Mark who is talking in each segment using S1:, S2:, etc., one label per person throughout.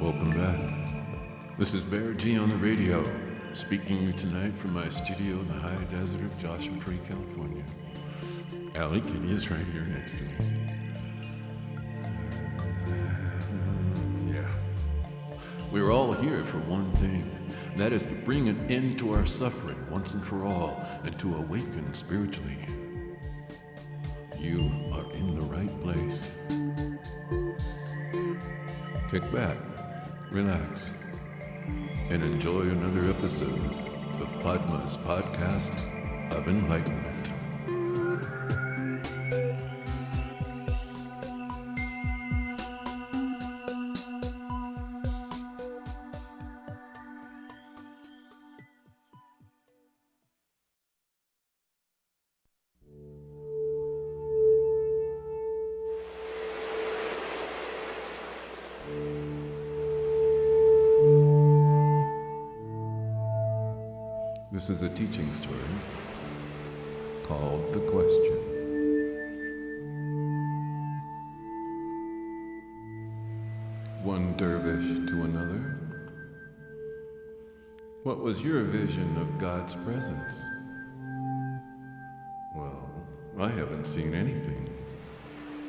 S1: Welcome back. This is Bear G on the radio, speaking to you tonight from my studio in the high desert of Joshua Tree, California. Allie Kitty is right here next to me. Yeah. We're all here for one thing. That is to bring an end to our suffering once and for all, and to awaken spiritually. You are in the right place. Kick back, relax, and enjoy another episode of Padma's Podcast of Enlightenment. Called The Question. One dervish to another. What was your vision of God's presence? Well, I haven't seen anything.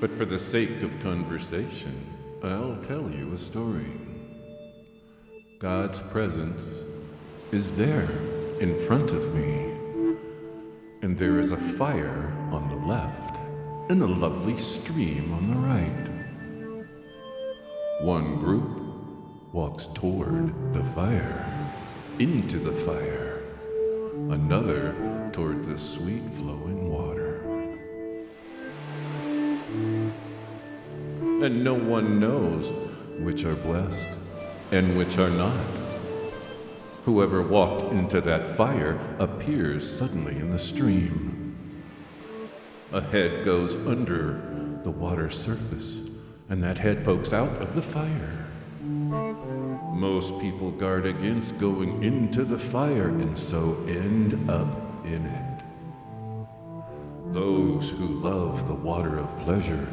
S1: But for the sake of conversation, I'll tell you a story. God's presence is there in front of me. And there is a fire on the left and a lovely stream on the right. One group walks toward the fire, into the fire, another toward the sweet flowing water. And no one knows which are blessed and which are not. Whoever walked into that fire appears suddenly in the stream. A head goes under the water surface, and that head pokes out of the fire. Most people guard against going into the fire and so end up in it. Those who love the water of pleasure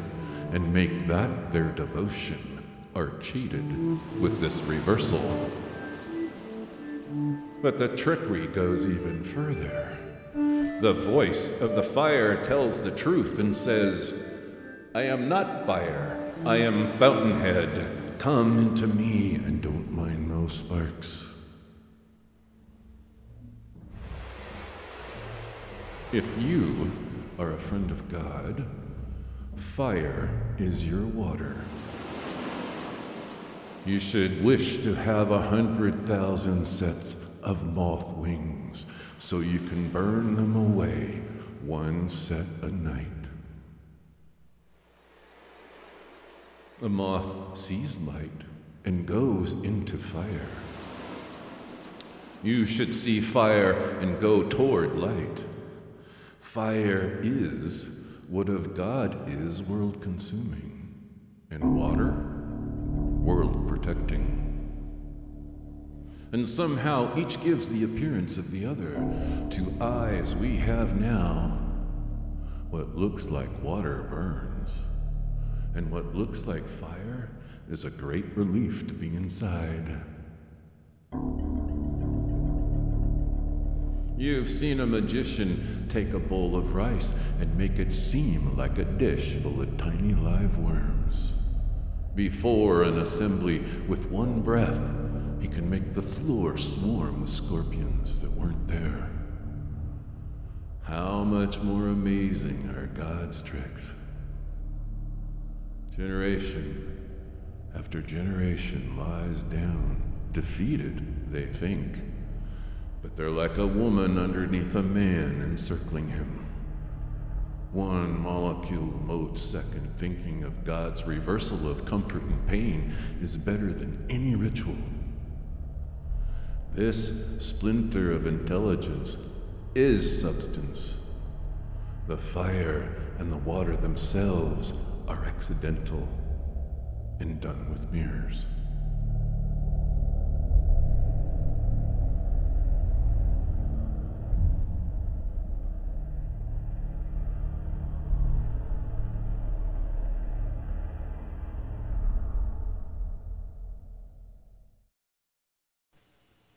S1: and make that their devotion are cheated with this reversal. But the trickery goes even further. The voice of the fire tells the truth and says, I am not fire, I am fountainhead. Come into me and don't mind those sparks. If you are a friend of God, fire is your water. You should wish to have a hundred thousand sets of moth wings so you can burn them away one set a night. A moth sees light and goes into fire. You should see fire and go toward light. Fire is what of God is world consuming, and water, world protecting. And somehow each gives the appearance of the other. To eyes we have now, what looks like water burns, and what looks like fire is a great relief to be inside. You've seen a magician take a bowl of rice and make it seem like a dish full of tiny live worms. Before an assembly, with one breath, he can make the floor swarm with scorpions that weren't there. How much more amazing are God's tricks? Generation after generation lies down, defeated, they think. But they're like a woman underneath a man encircling him. One molecule mode second thinking of God's reversal of comfort and pain is better than any ritual. This splinter of intelligence is substance. The fire and the water themselves are accidental and done with mirrors.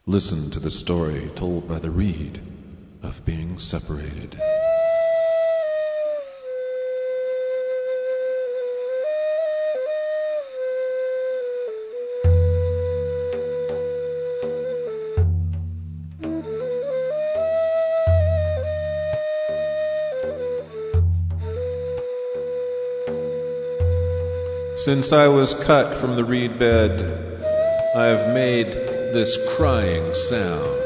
S2: Listen to the story told by the reed of being separated.
S3: Since I was cut from the reed bed, I have made this crying sound.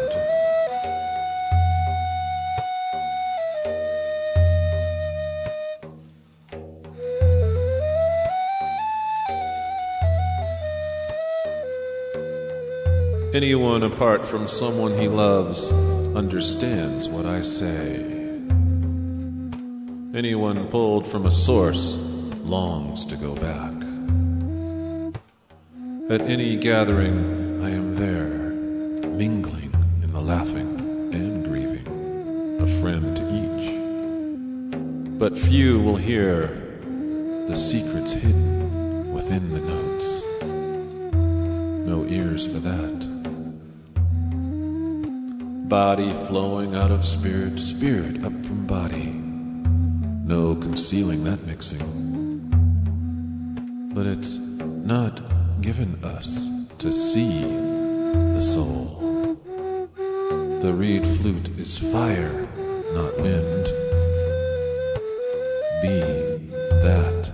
S3: Anyone apart from someone he loves understands what I say. Anyone pulled from a source longs to go back. At any gathering, there, mingling in the laughing and grieving, a friend to each. But few will hear the secrets hidden within the notes. No ears for that. Body flowing out of spirit, spirit up from body. No concealing that mixing but it's not given us to see the soul. The reed flute is fire, not wind. Be that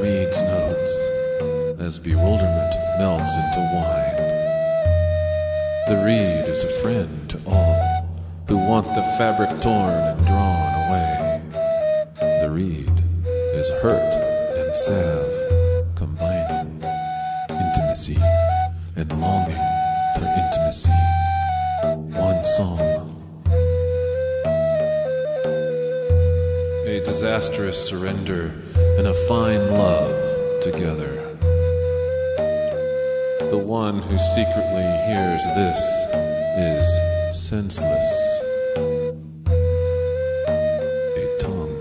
S3: reed's notes as bewilderment melts into wine. The reed is a friend to all who want the fabric torn and drawn away. The reed is hurt and salve combining intimacy and longing for intimacy. One song a disastrous surrender and a fine love together. The one who secretly hears this is senseless. A tongue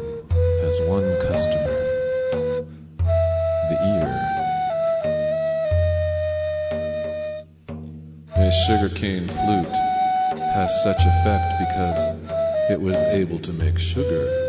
S3: has one customer, the ear. A sugarcane flute has such effect because it was able to make sugar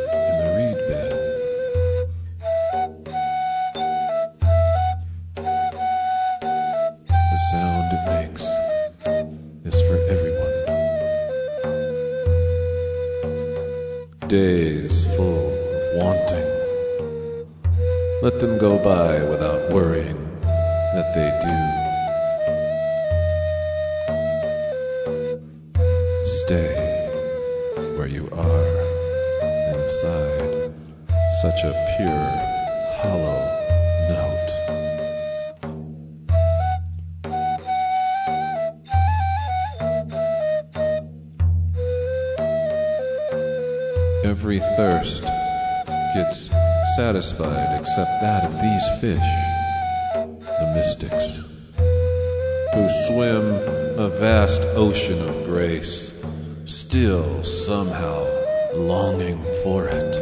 S3: Stay where you are inside such a pure, hollow note. Every thirst gets satisfied except that of these fish, the mystics, who swim a vast ocean of grace, still somehow longing for it.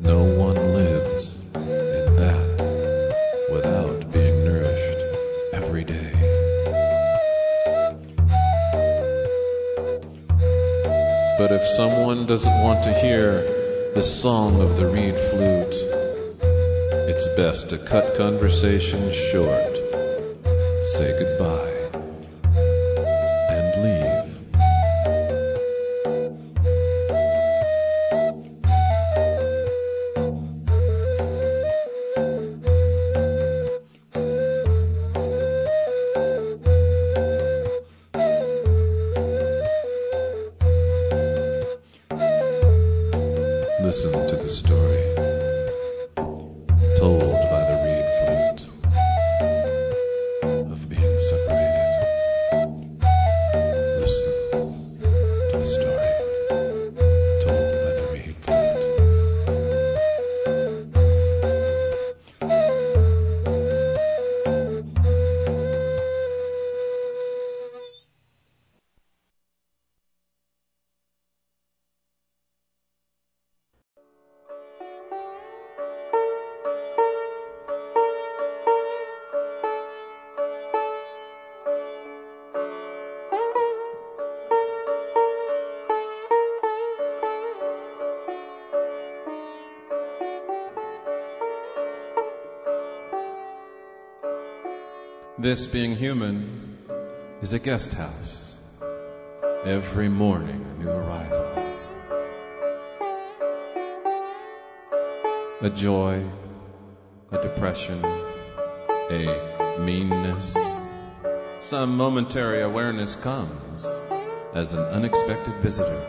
S3: No one lives in that without being nourished every day. But if someone doesn't want to hear the song of the reed flute, best to cut conversation short This being human is a guest house. Every morning, a new arrival. A joy, a depression, a meanness. Some momentary awareness comes as an unexpected visitor.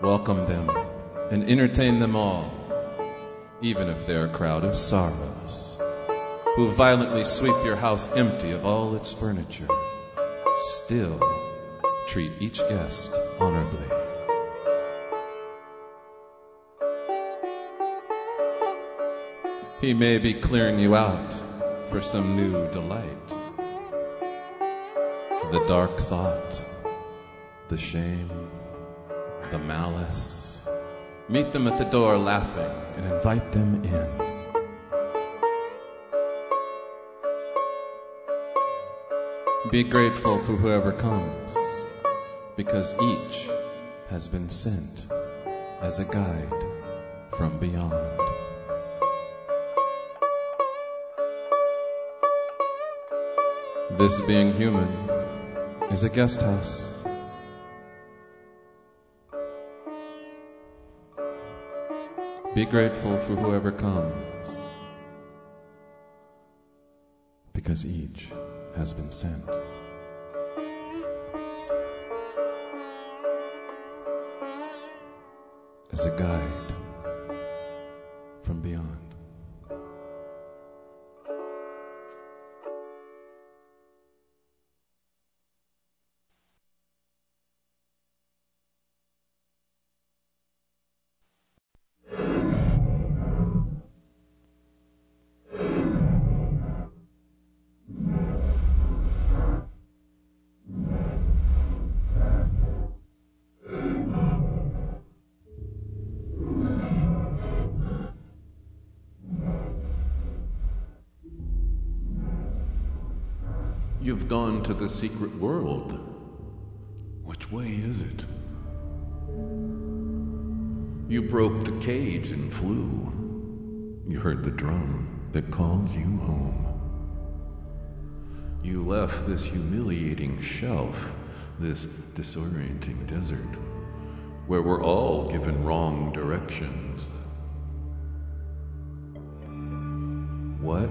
S3: Welcome them and entertain them all, even if they're a crowd of sorrows, who violently sweep your house empty of all its furniture. Still, treat each guest honorably. He may be clearing you out for some new delight. The dark thought, the shame, the malice. Meet them at the door laughing and invite them in. Be grateful for whoever comes, because each has been sent as a guide from beyond. This being human is a guest house. Be grateful for whoever comes, because each has been sent. As a guide
S1: You've gone to the secret world. Which way is it? You broke the cage and flew. You heard the drum that calls you home. You left this humiliating shelf, this disorienting desert, where we're all given wrong directions. What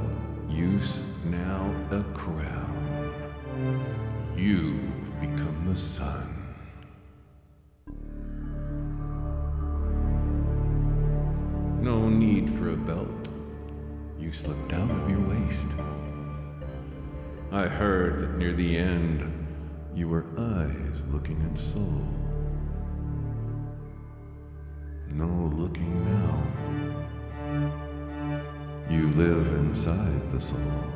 S1: use now a crown? You've become the sun. No need for a belt. You slipped out of your waist. I heard that near the end, you were eyes looking at soul. No looking now. You live inside the soul.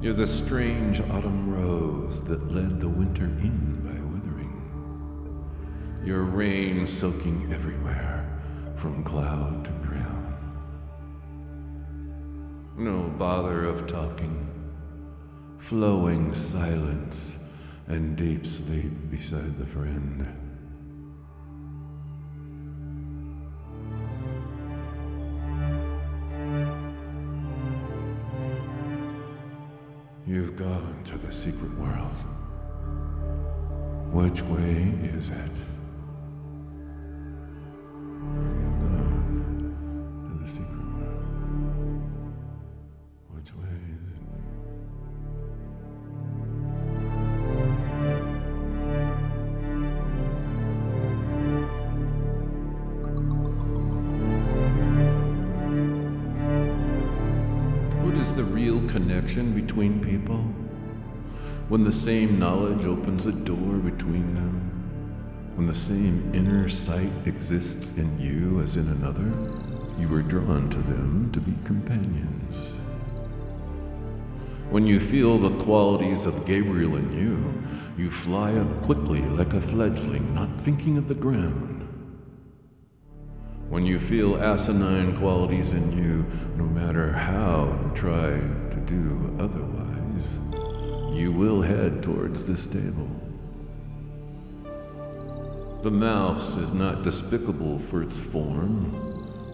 S1: You're the strange autumn rose that led the winter in by withering. Your rain soaking everywhere, from cloud to ground. No bother of talking, flowing silence, and deep sleep beside the friend. To the secret world. Which way is it? To the secret world. Which way is it? What is the real connection between people? When the same knowledge opens a door between them? When the same inner sight exists in you as in another? You are drawn to them to be companions. When you feel the qualities of Gabriel in you, you fly up quickly like a fledgling, not thinking of the ground. When you feel asinine qualities in you, no matter how you try to do otherwise, you will head towards the stable. The mouse is not despicable for its form,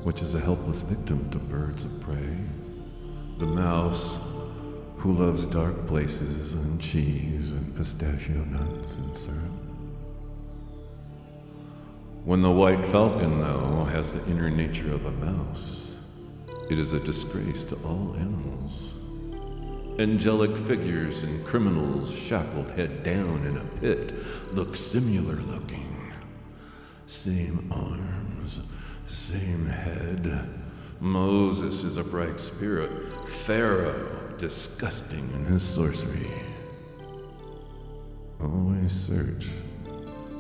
S1: which is a helpless victim to birds of prey. The mouse who loves dark places and cheese and pistachio nuts and syrup. When the white falcon, though, has the inner nature of a mouse, it is a disgrace to all animals. Angelic figures and criminals shackled head down in a pit look similar looking. Same arms, same head. Moses is a bright spirit. Pharaoh, disgusting in his sorcery. Always search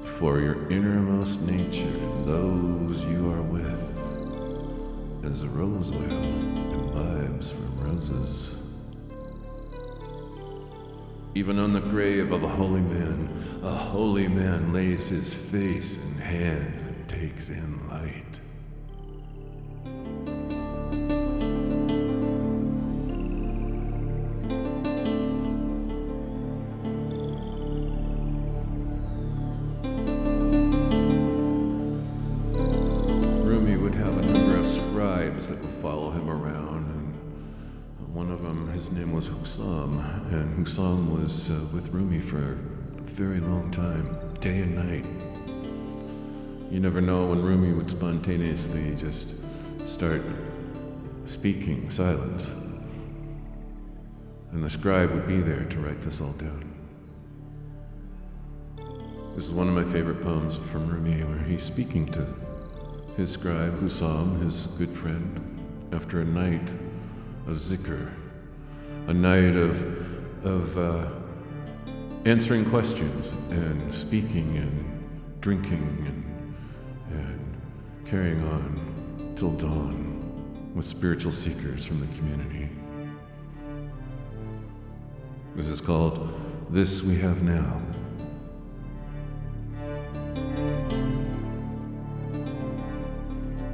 S1: for your innermost nature in those you are with, as a rose oil imbibes from roses. Even on the grave of a holy man, a holy man lays his face and hands and takes in light. His name was Husam, and Husam was uh, with Rumi for a very long time, day and night. You never know when Rumi would spontaneously just start speaking silence, and the scribe would be there to write this all down. This is one of my favorite poems from Rumi, where he's speaking to his scribe, Husam, his good friend, after a night of zikr, a night of, of uh, answering questions and speaking and drinking and, and carrying on till dawn with spiritual seekers from the community. This is called This We Have Now.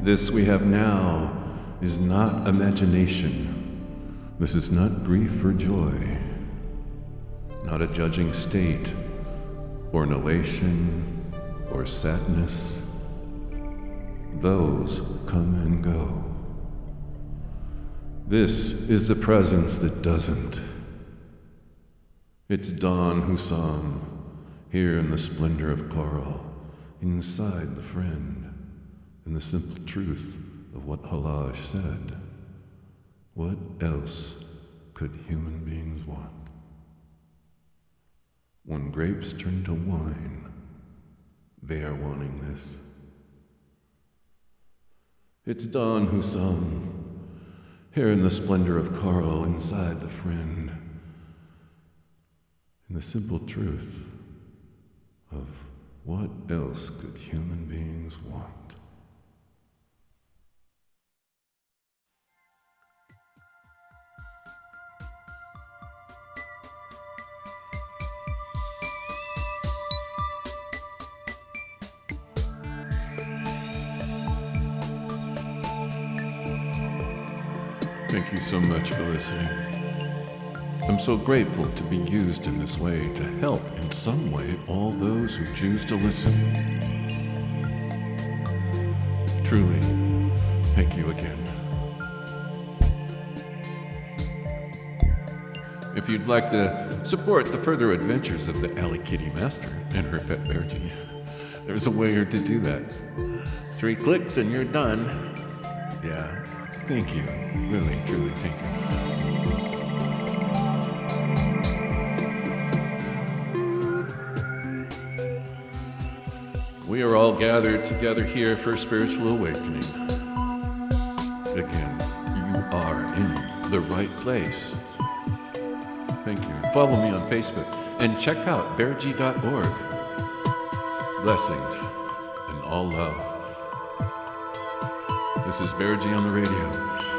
S1: This we have now is not imagination. This is not grief or joy, not a judging state, or an elation, or sadness. Those come and go. This is the presence that doesn't. It's dawn Husam, here in the splendor of coral, inside the friend in the simple truth of what Hallaj said. What else could human beings want? When grapes turn to wine, they are wanting this. It's dawn Husam, here in the splendor of coral, inside the friend, in the simple truth of what else could human beings want? Thank you so much for listening. I'm so grateful to be used in this way to help in some way all those who choose to listen. Truly, thank you again. If you'd like to support the further adventures of the Alley Kitty Master and her pet Bertie, there's a way to do that. Three clicks and you're done. Yeah, thank you. Really, truly, thank you. We are all gathered together here for spiritual awakening. Again, you are in the right place. Thank you. Follow me on Facebook and check out bearg.org. Blessings and all love. This is Bear G on the radio.